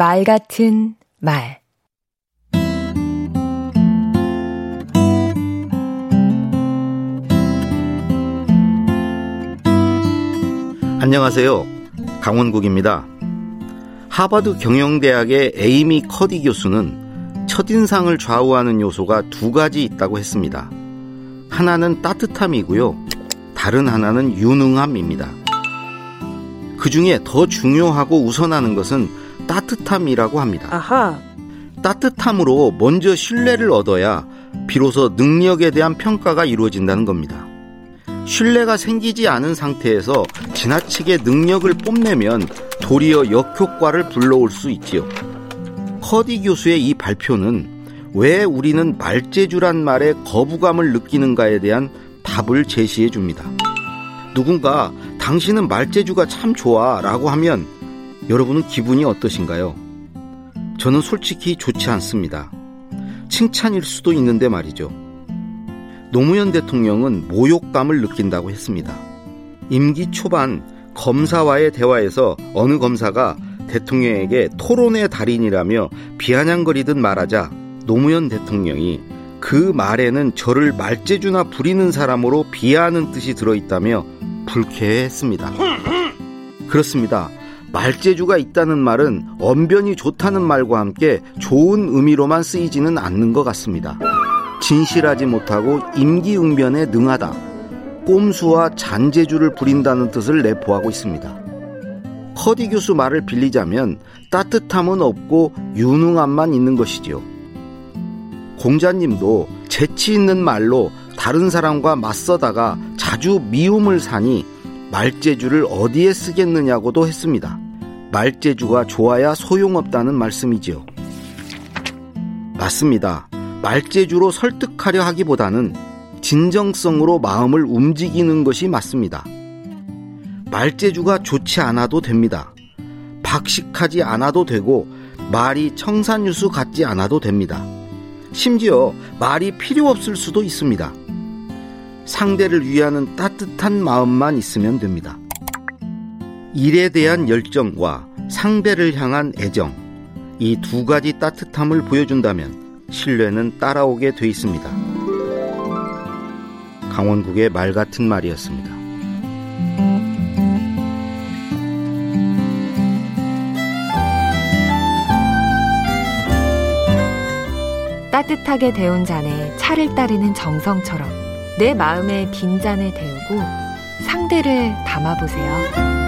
말 같은 말 안녕하세요. 강원국입니다. 하버드 경영대학의 에이미 커디 교수는 첫인상을 좌우하는 요소가 두 가지 있다고 했습니다. 하나는 따뜻함이고요. 다른 하나는 유능함입니다. 그 중에 더 중요하고 우선하는 것은 따뜻함이라고 합니다. 아하. 따뜻함으로 먼저 신뢰를 얻어야 비로소 능력에 대한 평가가 이루어진다는 겁니다. 신뢰가 생기지 않은 상태에서 지나치게 능력을 뽐내면 도리어 역효과를 불러올 수 있지요. 커디 교수의 이 발표는 왜 우리는 말재주란 말에 거부감을 느끼는가에 대한 답을 제시해 줍니다. 누군가 당신은 말재주가 참 좋아 라고 하면 여러분은 기분이 어떠신가요? 저는 솔직히 좋지 않습니다. 칭찬일 수도 있는데 말이죠. 노무현 대통령은 모욕감을 느낀다고 했습니다. 임기 초반 검사와의 대화에서 어느 검사가 대통령에게 토론의 달인이라며 비아냥거리듯 말하자 노무현 대통령이 그 말에는 저를 말재주나 부리는 사람으로 비하하는 뜻이 들어있다며 불쾌했습니다. 그렇습니다. 말재주가 있다는 말은 언변이 좋다는 말과 함께 좋은 의미로만 쓰이지는 않는 것 같습니다. 진실하지 못하고 임기응변에 능하다. 꼼수와 잔재주를 부린다는 뜻을 내포하고 있습니다. 커디 교수 말을 빌리자면 따뜻함은 없고 유능함만 있는 것이지요. 공자님도 재치 있는 말로 다른 사람과 맞서다가 자주 미움을 사니 말재주를 어디에 쓰겠느냐고도 했습니다. 말재주가 좋아야 소용없다는 말씀이지요. 맞습니다. 말재주로 설득하려 하기보다는 진정성으로 마음을 움직이는 것이 맞습니다. 말재주가 좋지 않아도 됩니다. 박식하지 않아도 되고 말이 청산유수 같지 않아도 됩니다. 심지어 말이 필요 없을 수도 있습니다. 상대를 위하는 따뜻한 마음만 있으면 됩니다. 일에 대한 열정과 상대를 향한 애정, 이 두 가지 따뜻함을 보여준다면 신뢰는 따라오게 돼 있습니다. 강원국의 말 같은 말이었습니다. 따뜻하게 데운 잔에 차를 따르는 정성처럼 내 마음의 빈잔을 데우고 상대를 담아보세요.